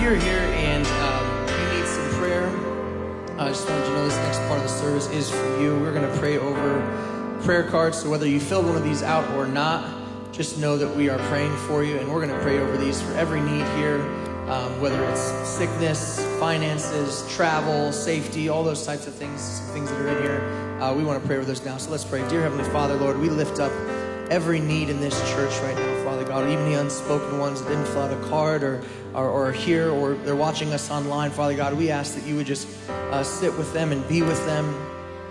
you're here and um, you need some prayer, I just wanted you to know this next part of the service is for you. We're going to pray over prayer cards. So whether you fill one of these out or not, just know that we are praying for you, and we're going to pray over these for every need here, um, whether it's sickness, finances, travel, safety, all those types of things, things that are in here. Uh, we want to pray over those now. So let's pray. Dear Heavenly Father, Lord, we lift up every need in this church right now, Father God, even the unspoken ones that didn't fill out a card or, or, or here or they're watching us online, Father God, we ask that you would just uh, sit with them and be with them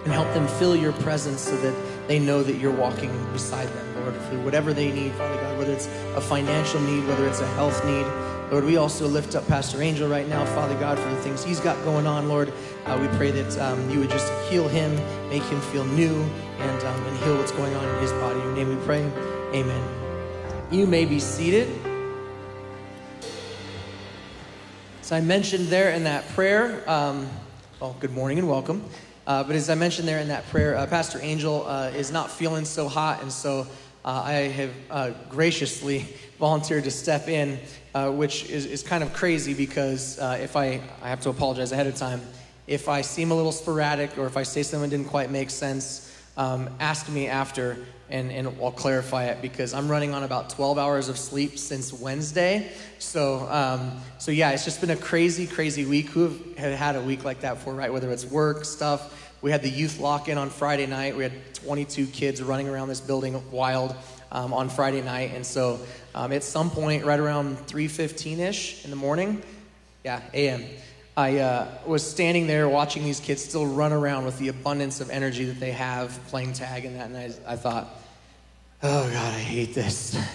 and help them feel your presence so that they know that you're walking beside them, Lord, for whatever they need, Father God, whether it's a financial need, whether it's a health need. Lord, we also lift up Pastor Angel right now, Father God, for the things he's got going on, Lord. Uh, we pray that um, you would just heal him, make him feel new, and, um, and heal what's going on in his body. In your name we pray. Amen. You may be seated. So I mentioned there in that prayer, um, well, good morning and welcome. Uh, but as I mentioned there in that prayer, uh, Pastor Angel uh, is not feeling so hot, and so uh, I have uh, graciously volunteered to step in, uh, which is, is kind of crazy because if I, I have to apologize ahead of time, if I seem a little sporadic or if I say something didn't quite make sense, um, ask me after and, and I'll clarify it because I'm running on about 12 hours of sleep since Wednesday. So, um, so yeah, it's just been a crazy, crazy week. Who have had a week like that before, right? Whether it's work stuff. We had the youth lock in on Friday night. We had 22 kids running around this building wild um, on Friday night. And so um, at some point, right around 3.15ish in the morning, yeah, a.m., I uh, was standing there watching these kids still run around with the abundance of energy that they have playing tag and that, and I, I thought, oh God, I hate this.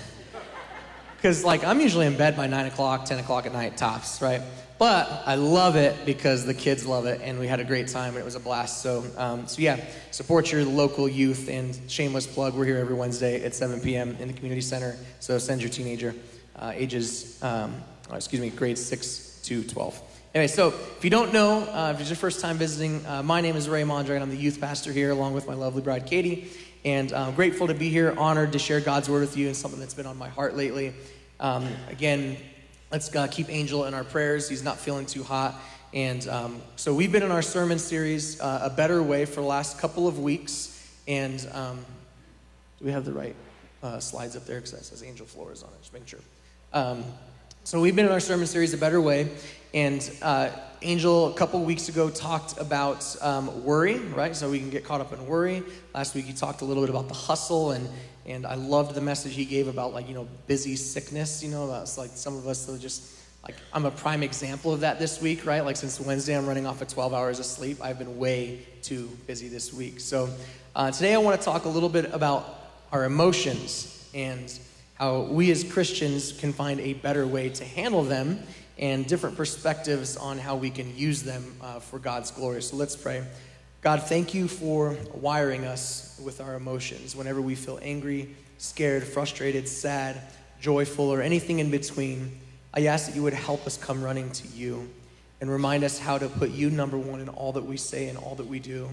Because, like, I'm usually in bed by 9 o'clock, 10 o'clock at night, tops, right? But I love it because the kids love it, and we had a great time, and it was a blast. So, um, so yeah, support your local youth, and shameless plug, we're here every Wednesday at 7 p.m. in the community center. So send your teenager, uh, ages, um, oh, excuse me, grades 6 to 12. Anyway, so if you don't know, uh, if it's your first time visiting, uh, my name is Ray Mondre, and I'm the youth pastor here along with my lovely bride Katie. And I'm grateful to be here, honored to share God's word with you and something that's been on my heart lately. Um, again, let's uh, keep Angel in our prayers. He's not feeling too hot. And um, so we've been in our sermon series, uh, A Better Way, for the last couple of weeks. And um, do we have the right uh, slides up there? Because that says Angel Flores on it, just making sure. So we've been in our sermon series, A Better Way. And uh, Angel, a couple weeks ago, talked about um, worry, right? So we can get caught up in worry. Last week, he talked a little bit about the hustle, and, and I loved the message he gave about, like, you know, busy sickness. You know, that's like some of us that just, like, I'm a prime example of that this week, right? Like, since Wednesday, I'm running off of 12 hours of sleep. I've been way too busy this week. So uh, today, I want to talk a little bit about our emotions and how we as Christians can find a better way to handle them and different perspectives on how we can use them uh, for God's glory. So let's pray. God, thank you for wiring us with our emotions. Whenever we feel angry, scared, frustrated, sad, joyful, or anything in between, I ask that you would help us come running to you and remind us how to put you number one in all that we say and all that we do.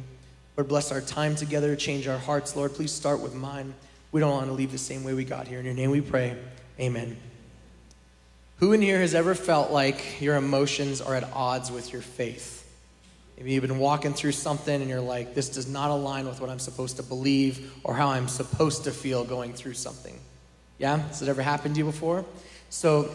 Lord, bless our time together, change our hearts. Lord, please start with mine. We don't want to leave the same way we got here. In your name we pray. Amen. Who in here has ever felt like your emotions are at odds with your faith? Maybe you've been walking through something and you're like, this does not align with what I'm supposed to believe or how I'm supposed to feel going through something. Yeah? Has it ever happened to you before? So,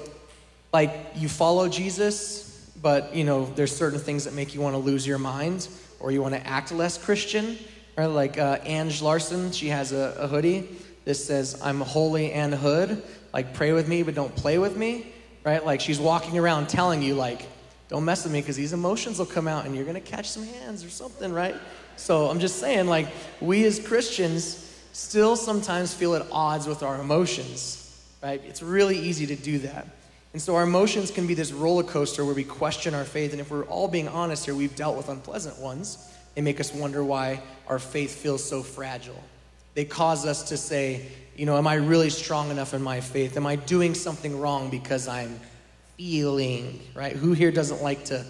like, you follow Jesus, but, you know, there's certain things that make you want to lose your mind or you want to act less Christian. Right? Like uh, Ange Larson, she has a, a hoodie. This says, I'm holy and hood. Like, pray with me, but don't play with me right? Like she's walking around telling you, like, don't mess with me because these emotions will come out and you're going to catch some hands or something, right? So I'm just saying, like, we as Christians still sometimes feel at odds with our emotions, right? It's really easy to do that. And so our emotions can be this roller coaster where we question our faith. And if we're all being honest here, we've dealt with unpleasant ones. They make us wonder why our faith feels so fragile. They cause us to say, you know, am I really strong enough in my faith? Am I doing something wrong because I'm feeling, right? Who here doesn't like to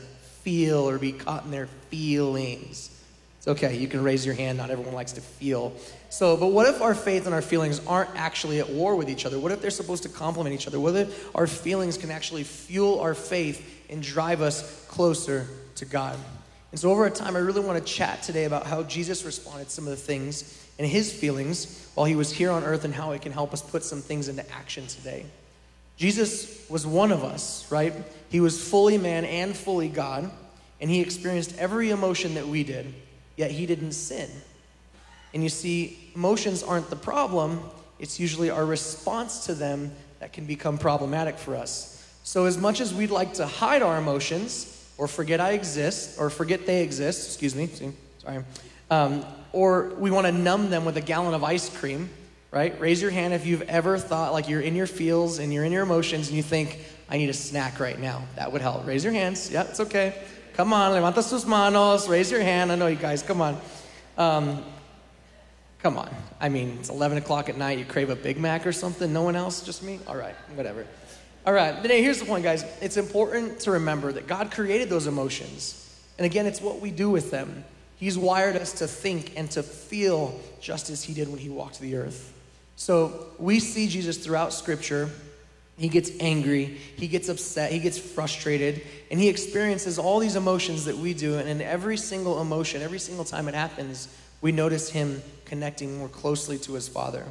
feel or be caught in their feelings? It's okay. You can raise your hand. Not everyone likes to feel. So, but what if our faith and our feelings aren't actually at war with each other? What if they're supposed to complement each other? What if our feelings can actually fuel our faith and drive us closer to God? And so, over time, I really want to chat today about how Jesus responded to some of the things and his feelings while he was here on earth and how it can help us put some things into action today. Jesus was one of us, right? He was fully man and fully God, and he experienced every emotion that we did yet he didn't sin. And you see, emotions aren't the problem, it's usually our response to them that can become problematic for us. So, as much as we'd like to hide our emotions, or forget I exist, or forget they exist, excuse me, sorry, um, or we want to numb them with a gallon of ice cream, right? Raise your hand if you've ever thought like you're in your feels and you're in your emotions and you think, I need a snack right now. That would help. Raise your hands. Yeah, it's okay. Come on, levanta sus manos, raise your hand. I know you guys, come on. Um, come on. I mean, it's 11 o'clock at night. You crave a Big Mac or something? No one else? Just me? All right, whatever. All right, today, here's the point, guys. It's important to remember that God created those emotions. And again, it's what we do with them. He's wired us to think and to feel just as He did when He walked the earth. So we see Jesus throughout Scripture he gets angry, he gets upset, he gets frustrated, and he experiences all these emotions that we do. And in every single emotion, every single time it happens, we notice him connecting more closely to his Father.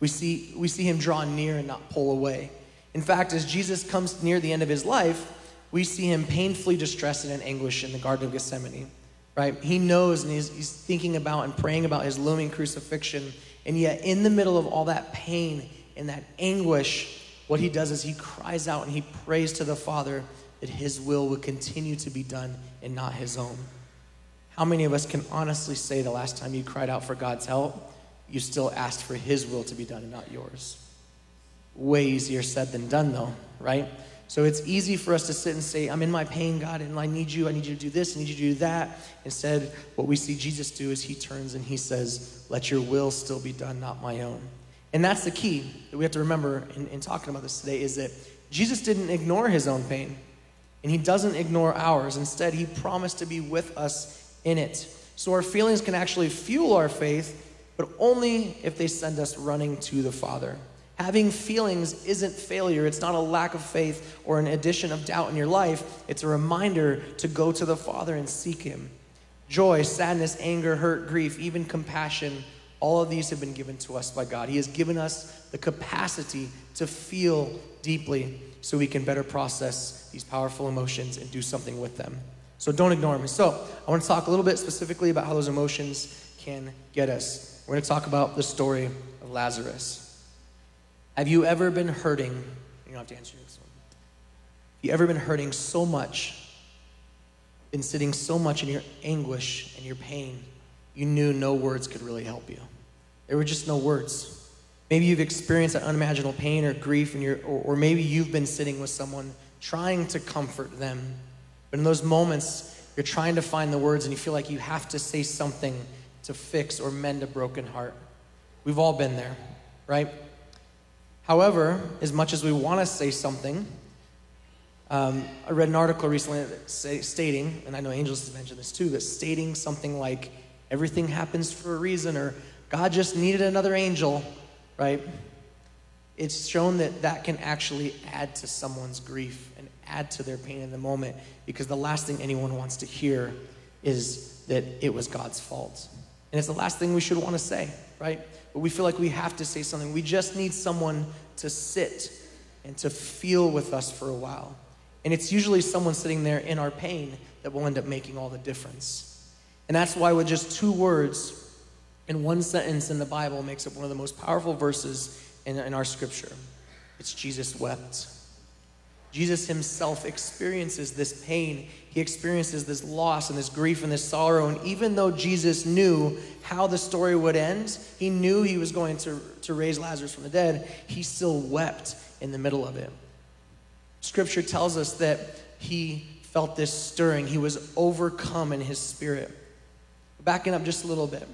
We see, we see him draw near and not pull away. In fact, as Jesus comes near the end of his life, we see him painfully distressed and in anguish in the Garden of Gethsemane. Right? He knows and he's, he's thinking about and praying about his looming crucifixion. And yet, in the middle of all that pain and that anguish, what he does is he cries out and he prays to the Father that his will would continue to be done and not his own. How many of us can honestly say the last time you cried out for God's help, you still asked for his will to be done and not yours? Way easier said than done, though, right? So it's easy for us to sit and say, I'm in my pain, God, and I need you. I need you to do this. I need you to do that. Instead, what we see Jesus do is he turns and he says, Let your will still be done, not my own. And that's the key that we have to remember in, in talking about this today is that Jesus didn't ignore his own pain, and he doesn't ignore ours. Instead, he promised to be with us in it. So our feelings can actually fuel our faith, but only if they send us running to the Father. Having feelings isn't failure. It's not a lack of faith or an addition of doubt in your life. It's a reminder to go to the Father and seek Him. Joy, sadness, anger, hurt, grief, even compassion all of these have been given to us by God. He has given us the capacity to feel deeply so we can better process these powerful emotions and do something with them. So don't ignore them. So I want to talk a little bit specifically about how those emotions can get us. We're going to talk about the story of Lazarus. Have you ever been hurting? You don't have to answer this one. Have you ever been hurting so much, been sitting so much in your anguish and your pain you knew no words could really help you. There were just no words. Maybe you've experienced that unimaginable pain or grief, and you're, or, or maybe you've been sitting with someone trying to comfort them. But in those moments, you're trying to find the words and you feel like you have to say something to fix or mend a broken heart. We've all been there, right? However, as much as we want to say something, um, I read an article recently say, stating, and I know Angels has mentioned this too, that stating something like, everything happens for a reason, or God just needed another angel, right? It's shown that that can actually add to someone's grief and add to their pain in the moment because the last thing anyone wants to hear is that it was God's fault. And it's the last thing we should want to say, right? But we feel like we have to say something. We just need someone to sit and to feel with us for a while. And it's usually someone sitting there in our pain that will end up making all the difference. And that's why, with just two words in one sentence in the Bible, makes up one of the most powerful verses in, in our scripture. It's Jesus wept. Jesus himself experiences this pain. He experiences this loss and this grief and this sorrow. And even though Jesus knew how the story would end, he knew he was going to, to raise Lazarus from the dead, he still wept in the middle of it. Scripture tells us that he felt this stirring, he was overcome in his spirit. Backing up just a little bit.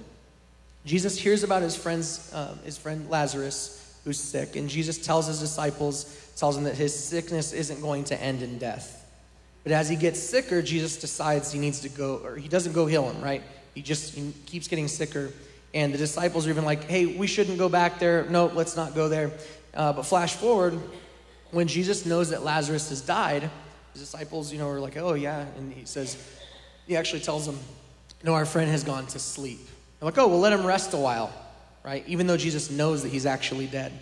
Jesus hears about his friend's, uh, his friend Lazarus, who's sick, and Jesus tells his disciples, tells them that his sickness isn't going to end in death. But as he gets sicker, Jesus decides he needs to go, or he doesn't go heal him, right? He just he keeps getting sicker. And the disciples are even like, hey, we shouldn't go back there. No, let's not go there. Uh, but flash forward, when Jesus knows that Lazarus has died, his disciples, you know, are like, oh, yeah. And he says, he actually tells them, no, our friend has gone to sleep. They're like, oh, well, let him rest a while, right? Even though Jesus knows that he's actually dead.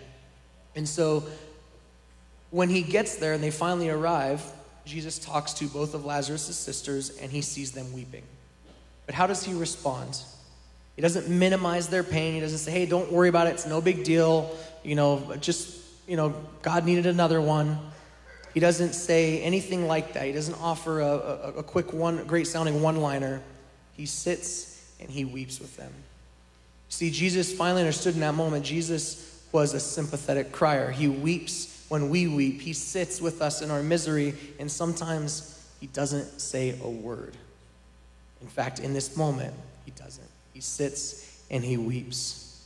And so when he gets there and they finally arrive, Jesus talks to both of Lazarus' sisters and he sees them weeping. But how does he respond? He doesn't minimize their pain. He doesn't say, hey, don't worry about it. It's no big deal. You know, just, you know, God needed another one. He doesn't say anything like that. He doesn't offer a, a, a quick one, great sounding one liner. He sits and he weeps with them. See, Jesus finally understood in that moment, Jesus was a sympathetic crier. He weeps when we weep. He sits with us in our misery, and sometimes he doesn't say a word. In fact, in this moment, he doesn't. He sits and he weeps.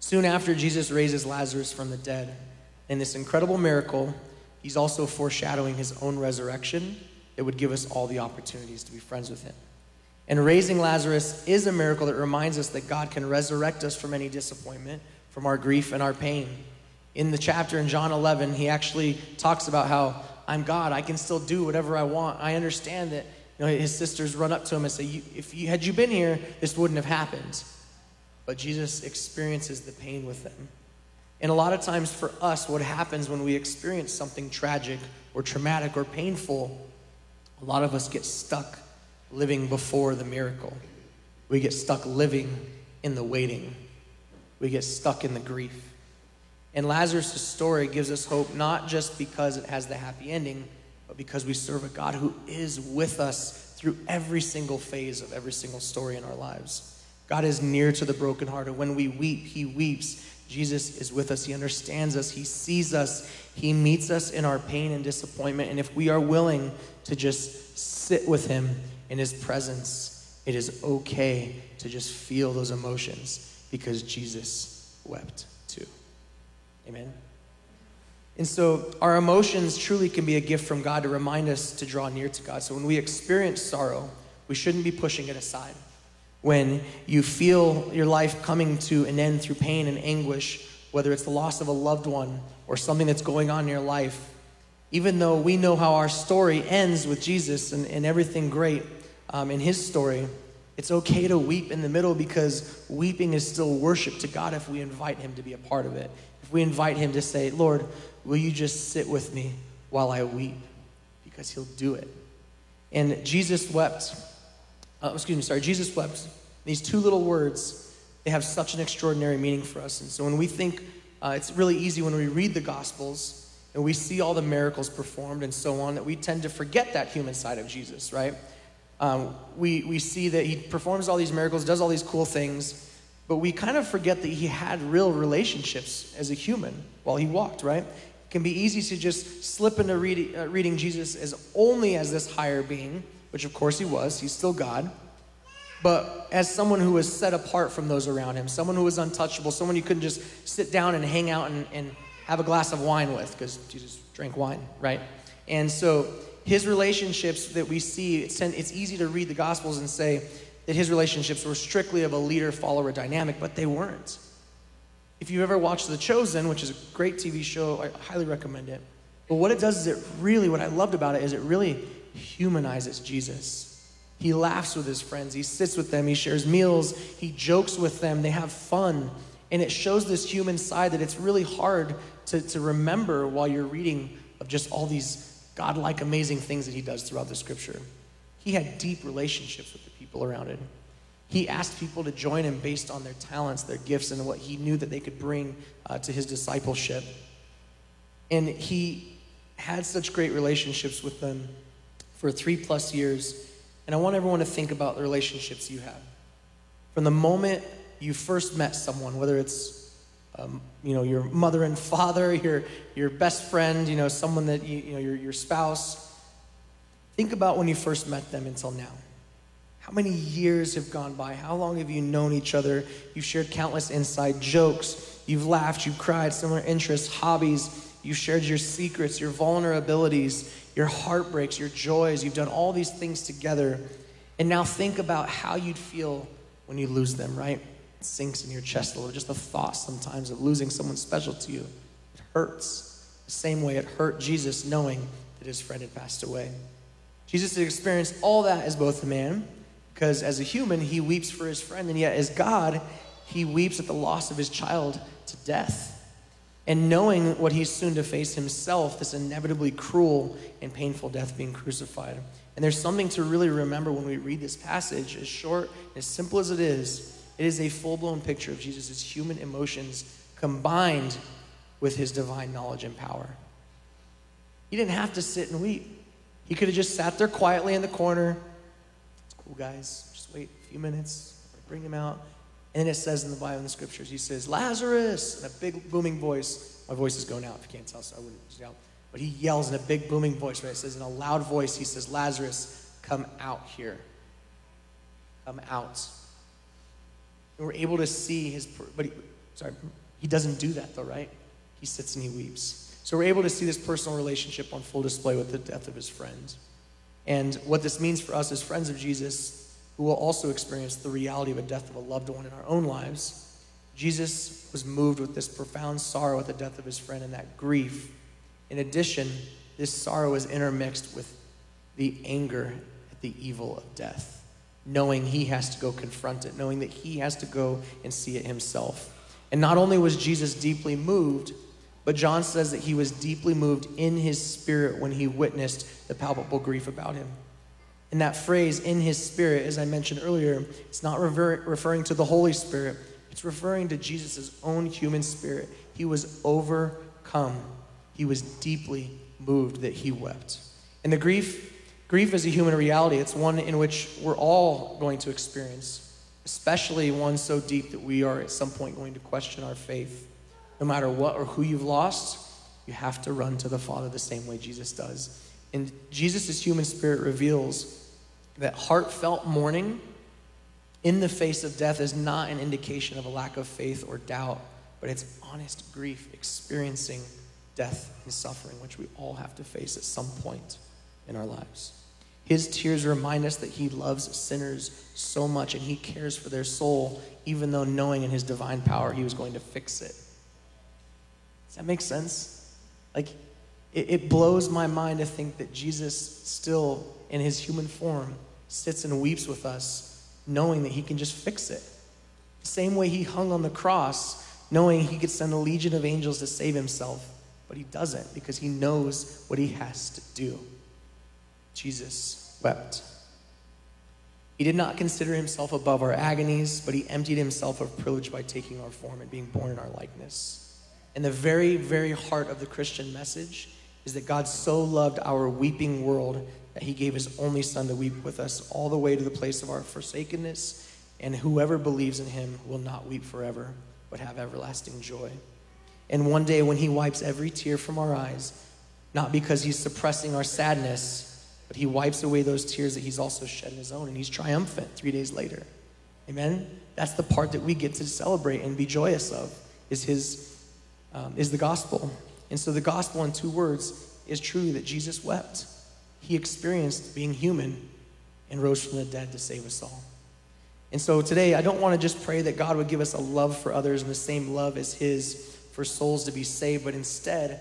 Soon after Jesus raises Lazarus from the dead, in this incredible miracle, he's also foreshadowing his own resurrection that would give us all the opportunities to be friends with him. And raising Lazarus is a miracle that reminds us that God can resurrect us from any disappointment, from our grief and our pain. In the chapter in John 11, he actually talks about how I'm God. I can still do whatever I want. I understand that you know, his sisters run up to him and say, If you, had you been here, this wouldn't have happened. But Jesus experiences the pain with them. And a lot of times for us, what happens when we experience something tragic or traumatic or painful, a lot of us get stuck living before the miracle. We get stuck living in the waiting. We get stuck in the grief. And Lazarus' story gives us hope not just because it has the happy ending, but because we serve a God who is with us through every single phase of every single story in our lives. God is near to the brokenhearted. When we weep, He weeps. Jesus is with us. He understands us. He sees us. He meets us in our pain and disappointment. And if we are willing to just sit with Him in His presence, it is okay to just feel those emotions because Jesus wept too. Amen. And so our emotions truly can be a gift from God to remind us to draw near to God. So when we experience sorrow, we shouldn't be pushing it aside. When you feel your life coming to an end through pain and anguish, whether it's the loss of a loved one or something that's going on in your life, even though we know how our story ends with Jesus and, and everything great um, in his story, it's okay to weep in the middle because weeping is still worship to God if we invite him to be a part of it. If we invite him to say, Lord, will you just sit with me while I weep? Because he'll do it. And Jesus wept, uh, excuse me, sorry, Jesus wept. These two little words, they have such an extraordinary meaning for us. And so when we think, uh, it's really easy when we read the Gospels and we see all the miracles performed and so on that we tend to forget that human side of Jesus, right? Um, we, we see that he performs all these miracles, does all these cool things, but we kind of forget that he had real relationships as a human while he walked, right? It can be easy to just slip into read, uh, reading Jesus as only as this higher being, which of course he was, he's still God, but as someone who was set apart from those around him, someone who was untouchable, someone you couldn't just sit down and hang out and, and have a glass of wine with, because Jesus drank wine, right? And so his relationships that we see, it's, easy to read the Gospels and say, that his relationships were strictly of a leader follower dynamic, but they weren't. If you've ever watched The Chosen, which is a great TV show, I highly recommend it. But what it does is it really, what I loved about it is it really humanizes Jesus. He laughs with his friends, he sits with them, he shares meals, he jokes with them, they have fun. And it shows this human side that it's really hard to, to remember while you're reading of just all these godlike, amazing things that he does throughout the scripture. He had deep relationships with the people around him. He asked people to join him based on their talents, their gifts, and what he knew that they could bring uh, to his discipleship. And he had such great relationships with them for three plus years. And I want everyone to think about the relationships you have. From the moment you first met someone, whether it's um, you know your mother and father, your your best friend, you know someone that you, you know your your spouse, Think about when you first met them until now. How many years have gone by? How long have you known each other? You've shared countless inside jokes. You've laughed, you've cried, similar interests, hobbies. You've shared your secrets, your vulnerabilities, your heartbreaks, your joys. You've done all these things together. And now think about how you'd feel when you lose them, right? Sinks in your chest a little. Just the thought sometimes of losing someone special to you. It hurts. The same way it hurt Jesus knowing that his friend had passed away. Jesus had experienced all that as both a man, because as a human, he weeps for his friend, and yet as God, he weeps at the loss of his child to death. And knowing what he's soon to face himself, this inevitably cruel and painful death being crucified. And there's something to really remember when we read this passage, as short, as simple as it is, it is a full blown picture of Jesus' human emotions combined with his divine knowledge and power. He didn't have to sit and weep. He could have just sat there quietly in the corner. It's cool, guys. Just wait a few minutes. Bring him out. And it says in the Bible, in the scriptures, he says, Lazarus, in a big booming voice. My voice is going out if you can't tell, so I wouldn't yell. But he yells in a big booming voice, right? It says in a loud voice, he says, Lazarus, come out here. Come out. And we're able to see his, but he, sorry, he doesn't do that though, right? He sits and he weeps. So we're able to see this personal relationship on full display with the death of his friend. And what this means for us as friends of Jesus, who will also experience the reality of a death of a loved one in our own lives, Jesus was moved with this profound sorrow at the death of his friend and that grief in addition, this sorrow is intermixed with the anger at the evil of death, knowing he has to go confront it, knowing that he has to go and see it himself. And not only was Jesus deeply moved, but John says that he was deeply moved in his spirit when he witnessed the palpable grief about him. And that phrase, in his spirit, as I mentioned earlier, it's not refer- referring to the Holy Spirit, it's referring to Jesus' own human spirit. He was overcome he was deeply moved that he wept. And the grief, grief is a human reality. It's one in which we're all going to experience, especially one so deep that we are at some point going to question our faith. No matter what or who you've lost, you have to run to the Father the same way Jesus does. And Jesus' human spirit reveals that heartfelt mourning in the face of death is not an indication of a lack of faith or doubt, but it's honest grief, experiencing death and suffering, which we all have to face at some point in our lives. His tears remind us that he loves sinners so much and he cares for their soul, even though knowing in his divine power he was going to fix it. Does that make sense? Like, it, it blows my mind to think that Jesus, still in his human form, sits and weeps with us, knowing that he can just fix it. The same way he hung on the cross, knowing he could send a legion of angels to save himself but he doesn't because he knows what he has to do. Jesus wept. He did not consider himself above our agonies, but he emptied himself of privilege by taking our form and being born in our likeness. And the very, very heart of the Christian message is that God so loved our weeping world that he gave his only son to weep with us all the way to the place of our forsakenness. And whoever believes in him will not weep forever, but have everlasting joy. And one day, when He wipes every tear from our eyes, not because He's suppressing our sadness, but He wipes away those tears that He's also shed in His own, and He's triumphant three days later. Amen? That's the part that we get to celebrate and be joyous of, is His, um, is the gospel. And so the gospel in two words is true that Jesus wept. He experienced being human and rose from the dead to save us all. And so today, I don't want to just pray that God would give us a love for others and the same love as His for souls to be saved, but instead,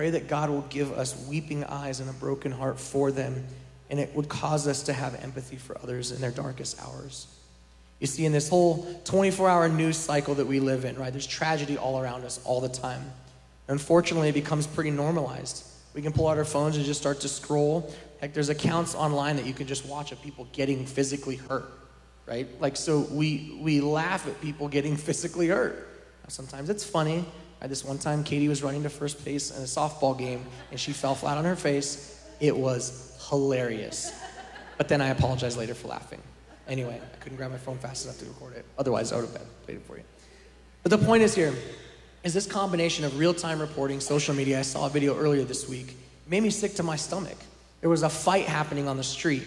pray that God will give us weeping eyes and a broken heart for them, and it would cause us to have empathy for others in their darkest hours. You see, in this whole 24 hour news cycle that we live in, right, there's tragedy all around us all the time. Unfortunately, it becomes pretty normalized. We can pull out our phones and just start to scroll. Like, there's accounts online that you can just watch of people getting physically hurt, right? Like, so we, we laugh at people getting physically hurt. Sometimes it's funny, Right, this one time, Katie was running to first base in a softball game and she fell flat on her face. It was hilarious. But then I apologized later for laughing. Anyway, I couldn't grab my phone fast enough to record it. Otherwise, I would have waited for you. But the point is here is this combination of real time reporting, social media. I saw a video earlier this week. Made me sick to my stomach. There was a fight happening on the street.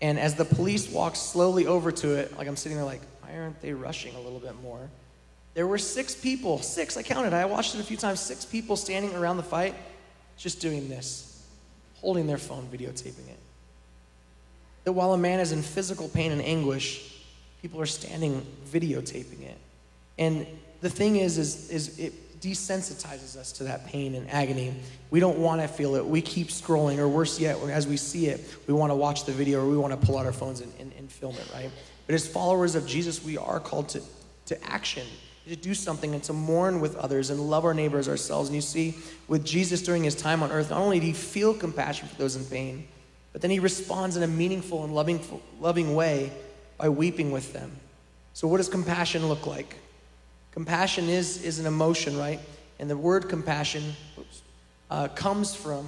And as the police walked slowly over to it, like I'm sitting there like, why aren't they rushing a little bit more? There were six people, six, I counted, I watched it a few times, six people standing around the fight just doing this, holding their phone, videotaping it. that while a man is in physical pain and anguish, people are standing videotaping it. And the thing is, is, is it desensitizes us to that pain and agony. We don't want to feel it. We keep scrolling, or worse yet, as we see it, we want to watch the video or we want to pull out our phones and, and, and film it, right? But as followers of Jesus, we are called to, to action, to do something and to mourn with others and love our neighbors ourselves. And you see, with Jesus during his time on earth, not only did he feel compassion for those in pain, but then he responds in a meaningful and loving, loving way by weeping with them. So, what does compassion look like? Compassion is, is an emotion, right? And the word compassion oops, uh, comes from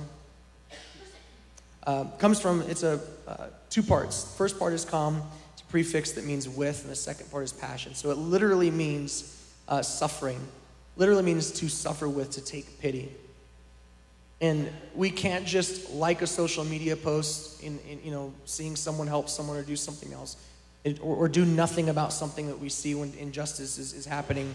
uh, comes from it's a uh, two parts. First part is com, it's a prefix that means with, and the second part is passion. So it literally means uh, suffering. Literally means to suffer with, to take pity. And we can't just like a social media post in, in you know seeing someone help someone or do something else or, or, do nothing about something that we see when injustice is, is happening.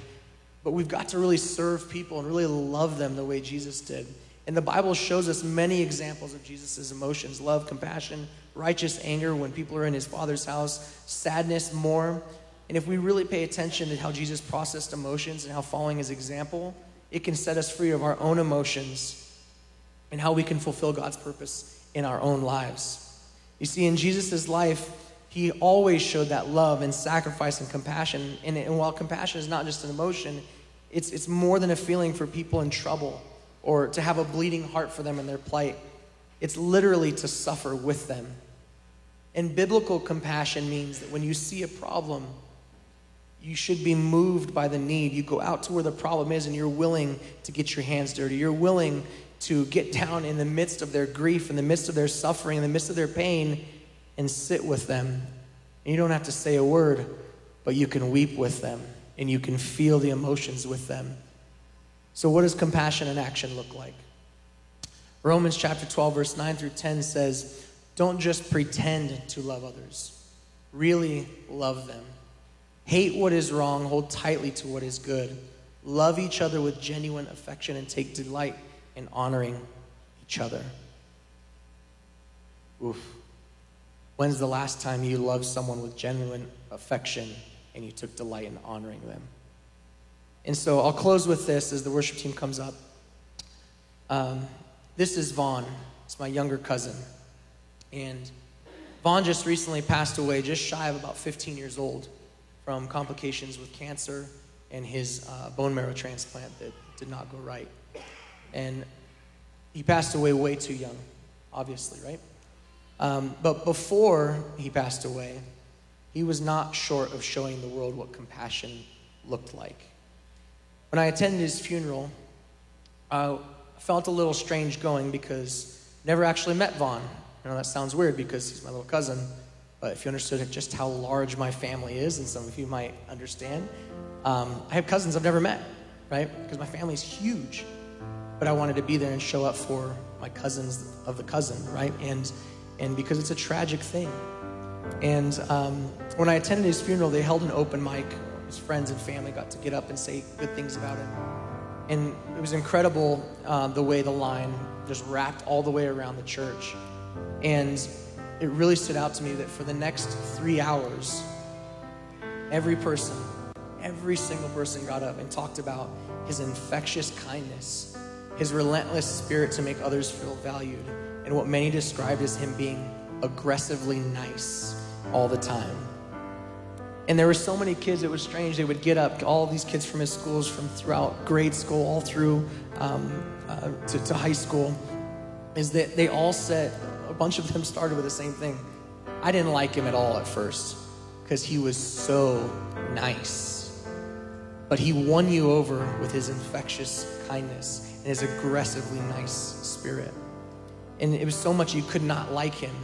But we've got to really serve people and really love them the way Jesus did. And the Bible shows us many examples of Jesus' emotions love, compassion, righteous anger when people are in his Father's house, sadness more. And if we really pay attention to how Jesus processed emotions and how following his example, it can set us free of our own emotions and how we can fulfill God's purpose in our own lives. You see, in Jesus' life, he always showed that love and sacrifice and compassion. And, and while compassion is not just an emotion, it's, it's more than a feeling for people in trouble or to have a bleeding heart for them in their plight. It's literally to suffer with them. And biblical compassion means that when you see a problem, you should be moved by the need. You go out to where the problem is and you're willing to get your hands dirty. You're willing to get down in the midst of their grief, in the midst of their suffering, in the midst of their pain, and sit with them. And you don't have to say a word, but you can weep with them and you can feel the emotions with them. So, what does compassion in action look like? Romans chapter 12, verse 9 through 10 says, Don't just pretend to love others, really love them. Hate what is wrong, hold tightly to what is good. Love each other with genuine affection and take delight in honoring each other. Oof. When's the last time you loved someone with genuine affection and you took delight in honoring them? And so I'll close with this as the worship team comes up. Um, this is Vaughn. It's my younger cousin. And Vaughn just recently passed away, just shy of about 15 years old, from complications with cancer and his uh, bone marrow transplant that did not go right. And he passed away way too young, obviously, right? Um, but before he passed away, he was not short of showing the world what compassion looked like. When I attended his funeral, I felt a little strange going because I never actually met Vaughn. I know that sounds weird because he's my little cousin, but if you understood just how large my family is, and some of you might understand, um, I have cousins I've never met, right? Because my family is huge. But I wanted to be there and show up for my cousins of the cousin, right? And and because it's a tragic thing. And um, when I attended his funeral, they held an open mic. His friends and family got to get up and say good things about him. And it was incredible uh, the way the line just wrapped all the way around the church. And it really stood out to me that for the next three hours, every person, every single person got up and talked about his infectious kindness, his relentless spirit to make others feel valued, and what many described as him being aggressively nice all the time. And there were so many kids, it was strange. They would get up, all these kids from his schools, from throughout grade school, all through um, uh, to, to high school, is that they all said, a bunch of them started with the same thing. I didn't like him at all at first because he was so nice. But he won you over with his infectious kindness and his aggressively nice spirit and it was so much you could not like him.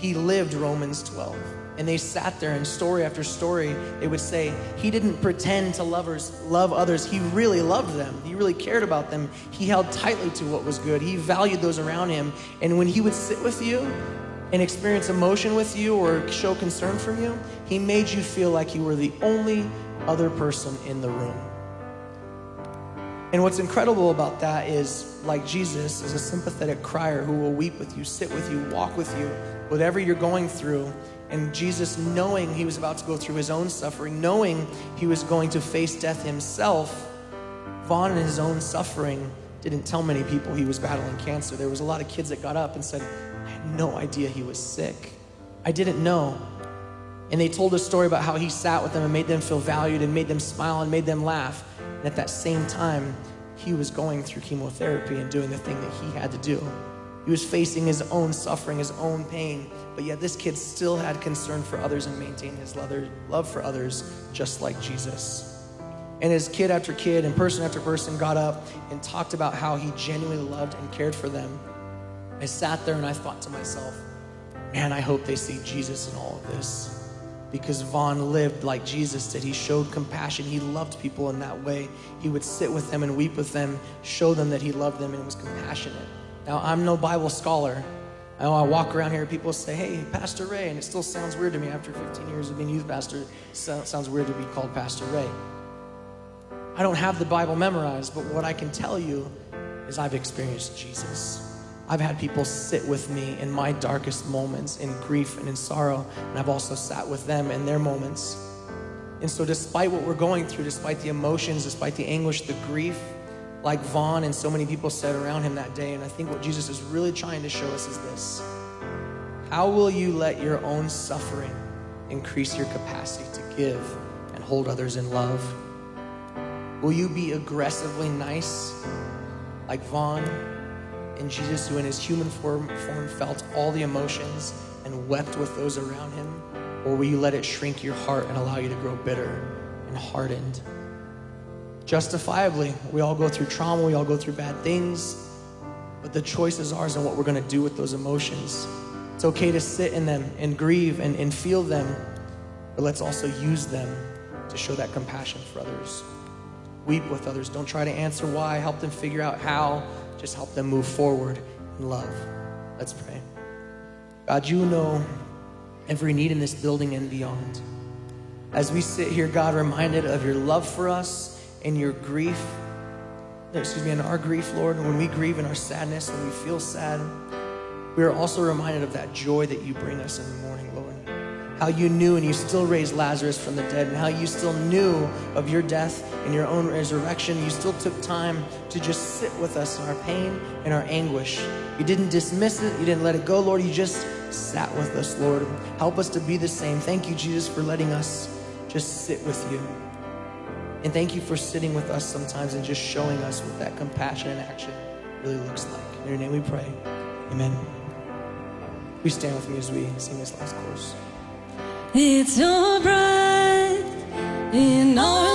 He lived Romans 12. And they sat there and story after story, they would say, He didn't pretend to lovers, love others. He really loved them. He really cared about them. He held tightly to what was good. He valued those around him. And when he would sit with you and experience emotion with you or show concern for you, he made you feel like you were the only other person in the room. And what's incredible about that is, like Jesus, is a sympathetic crier who will weep with you, sit with you, walk with you, whatever you're going through. And Jesus, knowing he was about to go through his own suffering, knowing he was going to face death himself, Vaughn in his own suffering didn't tell many people he was battling cancer. There was a lot of kids that got up and said, I had no idea he was sick. I didn't know. And they told a story about how he sat with them and made them feel valued and made them smile and made them laugh. And at that same time, he was going through chemotherapy and doing the thing that he had to do. He was facing his own suffering, his own pain, but yet this kid still had concern for others and maintained his love for others, just like Jesus. And as kid after kid and person after person got up and talked about how he genuinely loved and cared for them, I sat there and I thought to myself, man, I hope they see Jesus in all of this because Vaughn lived like Jesus did. He showed compassion. He loved people in that way. He would sit with them and weep with them, show them that he loved them and was compassionate. Now, I'm no Bible scholar. I know I walk around here, people say, hey, Pastor Ray, and it still sounds weird to me after 15 years of being youth pastor. It sounds weird to be called Pastor Ray. I don't have the Bible memorized, but what I can tell you is I've experienced Jesus. I've had people sit with me in my darkest moments, in grief and in sorrow, and I've also sat with them in their moments. And so, despite what we're going through, despite the emotions, despite the anguish, the grief, like Vaughn and so many people said around him that day, and I think what Jesus is really trying to show us is this How will you let your own suffering increase your capacity to give and hold others in love? Will you be aggressively nice like Vaughn? and Jesus, who in his human form, form felt all the emotions and wept with those around him? Or will you let it shrink your heart and allow you to grow bitter and hardened? Justifiably, we all go through trauma, we all go through bad things, but the choice is ours on what we're going to do with those emotions. It's okay to sit in them and grieve and, and feel them, but let's also use them to show that compassion for others. Weep with others. Don't try to answer why, help them figure out how just help them move forward in love. Let's pray. God, you know every need in this building and beyond. As we sit here, God, reminded of your love for us and your grief, excuse me, in our grief, Lord, when we grieve in our sadness, when we feel sad, we are also reminded of that joy that you bring us in the morning, Lord how you knew and you still raised Lazarus from the dead, and how you still knew of your death and your own resurrection. You still took time to just sit with us in our pain and our anguish. You didn't dismiss it, you didn't let it go, Lord. You just sat with us, Lord. Help us to be the same. Thank you, Jesus, for letting us just sit with you. And thank you for sitting with us sometimes and just showing us what that compassion and action really looks like. In your name we pray. Amen. We stand with me as we sing this last chorus. It's your breath in our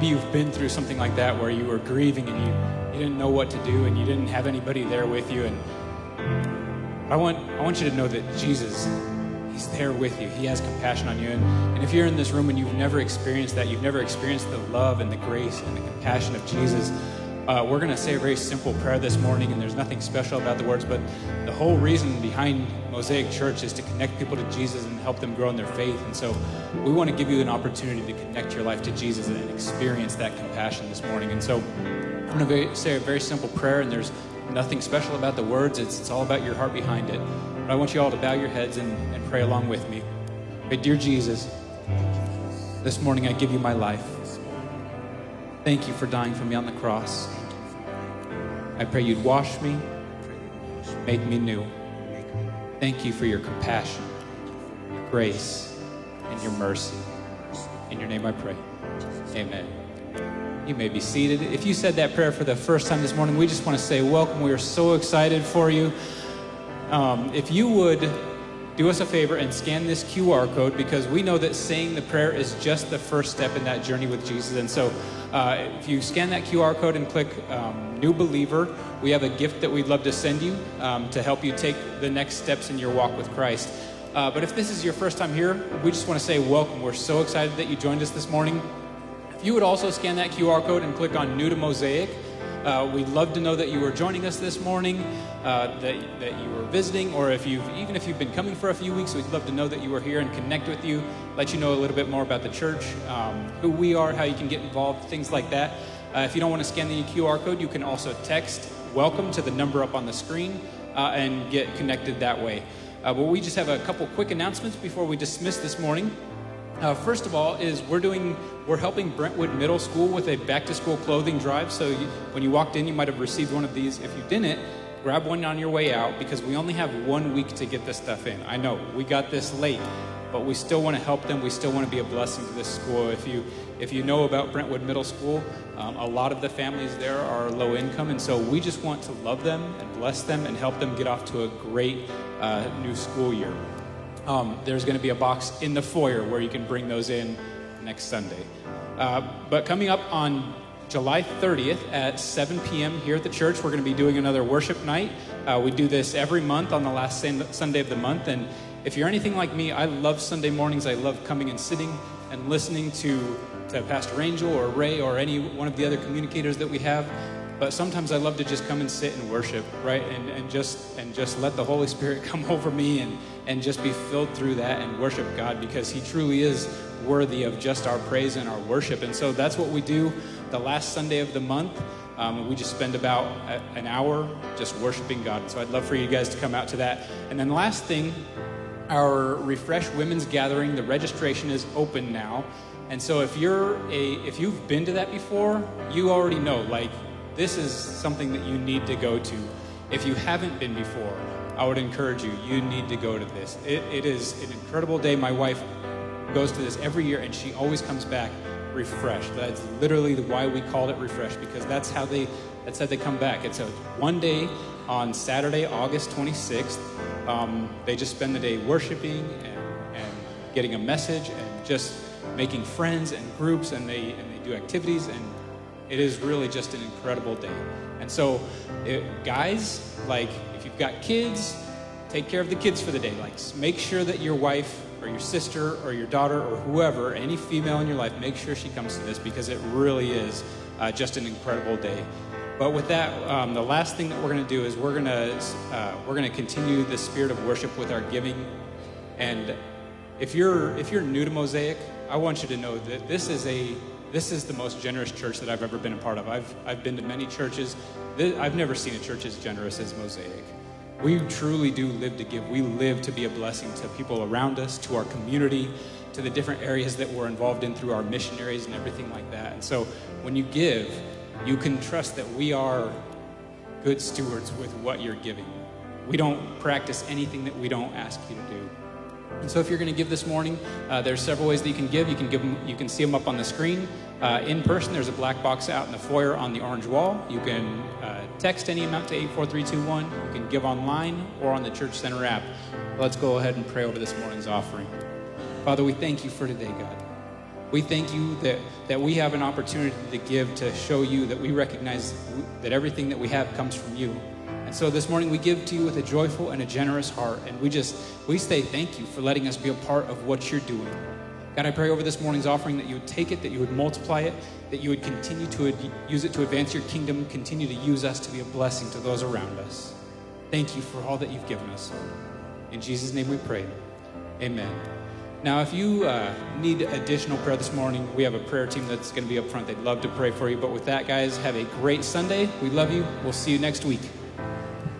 maybe you've been through something like that where you were grieving and you, you didn't know what to do and you didn't have anybody there with you, and I want, I want you to know that Jesus, He's there with you. He has compassion on you. And, and if you're in this room and you've never experienced that, you've never experienced the love and the grace and the compassion of Jesus, uh, we're going to say a very simple prayer this morning, and there's nothing special about the words, but the whole reason behind Mosaic Church is to connect people to Jesus and help them grow in their faith. And so we want to give you an opportunity to connect your life to Jesus and experience that compassion this morning. And so I'm going to say a very simple prayer, and there's nothing special about the words, it's, it's all about your heart behind it. But I want you all to bow your heads and, and pray along with me. Okay, dear Jesus, this morning I give you my life. Thank you for dying for me on the cross. I pray you'd wash me, make me new. Thank you for your compassion, your grace, and your mercy. In your name I pray. Amen. You may be seated. If you said that prayer for the first time this morning, we just want to say welcome. We are so excited for you. Um, if you would do us a favor and scan this QR code because we know that saying the prayer is just the first step in that journey with Jesus. And so, uh, if you scan that QR code and click um, New Believer, we have a gift that we'd love to send you um, to help you take the next steps in your walk with Christ. Uh, but if this is your first time here, we just want to say welcome. We're so excited that you joined us this morning. If you would also scan that QR code and click on New to Mosaic, uh, we'd love to know that you were joining us this morning, uh, that, that you were visiting, or if you've even if you've been coming for a few weeks, we'd love to know that you were here and connect with you, let you know a little bit more about the church, um, who we are, how you can get involved, things like that. Uh, if you don't want to scan the QR code, you can also text welcome to the number up on the screen uh, and get connected that way. Uh, but we just have a couple quick announcements before we dismiss this morning. Uh, first of all, is we're doing we're helping Brentwood Middle School with a back to school clothing drive. So you, when you walked in, you might have received one of these. If you didn't, grab one on your way out because we only have one week to get this stuff in. I know we got this late, but we still want to help them. We still want to be a blessing to this school. If you if you know about Brentwood Middle School, um, a lot of the families there are low income, and so we just want to love them and bless them and help them get off to a great uh, new school year. Um, there's going to be a box in the foyer where you can bring those in next Sunday. Uh, but coming up on July 30th at 7 p.m. here at the church, we're going to be doing another worship night. Uh, we do this every month on the last Sunday of the month. And if you're anything like me, I love Sunday mornings. I love coming and sitting and listening to, to Pastor Angel or Ray or any one of the other communicators that we have but sometimes I love to just come and sit and worship, right? And, and just and just let the Holy Spirit come over me and, and just be filled through that and worship God because He truly is worthy of just our praise and our worship. And so that's what we do the last Sunday of the month. Um, we just spend about a, an hour just worshiping God. So I'd love for you guys to come out to that. And then the last thing, our Refresh Women's Gathering, the registration is open now. And so if you're a if you've been to that before, you already know like this is something that you need to go to. If you haven't been before, I would encourage you, you need to go to this. It, it is an incredible day. My wife goes to this every year and she always comes back refreshed. That's literally why we called it refresh because that's how they that's how they come back. It's a one day on Saturday, August 26th. Um, they just spend the day worshiping and, and getting a message and just making friends and groups and they and they do activities and it is really just an incredible day. And so, it, guys, like if you've got kids, take care of the kids for the day. Like make sure that your wife or your sister or your daughter or whoever, any female in your life, make sure she comes to this because it really is uh, just an incredible day. But with that, um, the last thing that we're going to do is we're going to uh, we're going to continue the spirit of worship with our giving. And if you're if you're new to Mosaic, I want you to know that this is a this is the most generous church that I've ever been a part of. I've, I've been to many churches. I've never seen a church as generous as Mosaic. We truly do live to give. We live to be a blessing to people around us, to our community, to the different areas that we're involved in through our missionaries and everything like that. And so when you give, you can trust that we are good stewards with what you're giving. We don't practice anything that we don't ask you to do. And so if you're going to give this morning, uh, there's several ways that you can give. You can give them, you can see them up on the screen. Uh, in person, there's a black box out in the foyer on the orange wall. You can uh, text any amount to 84321. You can give online or on the Church Center app. Let's go ahead and pray over this morning's offering. Father, we thank you for today, God. We thank you that, that we have an opportunity to give to show you that we recognize that everything that we have comes from you. And so this morning we give to you with a joyful and a generous heart. And we just, we say thank you for letting us be a part of what you're doing. God, I pray over this morning's offering that you would take it, that you would multiply it, that you would continue to use it to advance your kingdom, continue to use us to be a blessing to those around us. Thank you for all that you've given us. In Jesus' name we pray. Amen. Now, if you uh, need additional prayer this morning, we have a prayer team that's going to be up front. They'd love to pray for you. But with that, guys, have a great Sunday. We love you. We'll see you next week.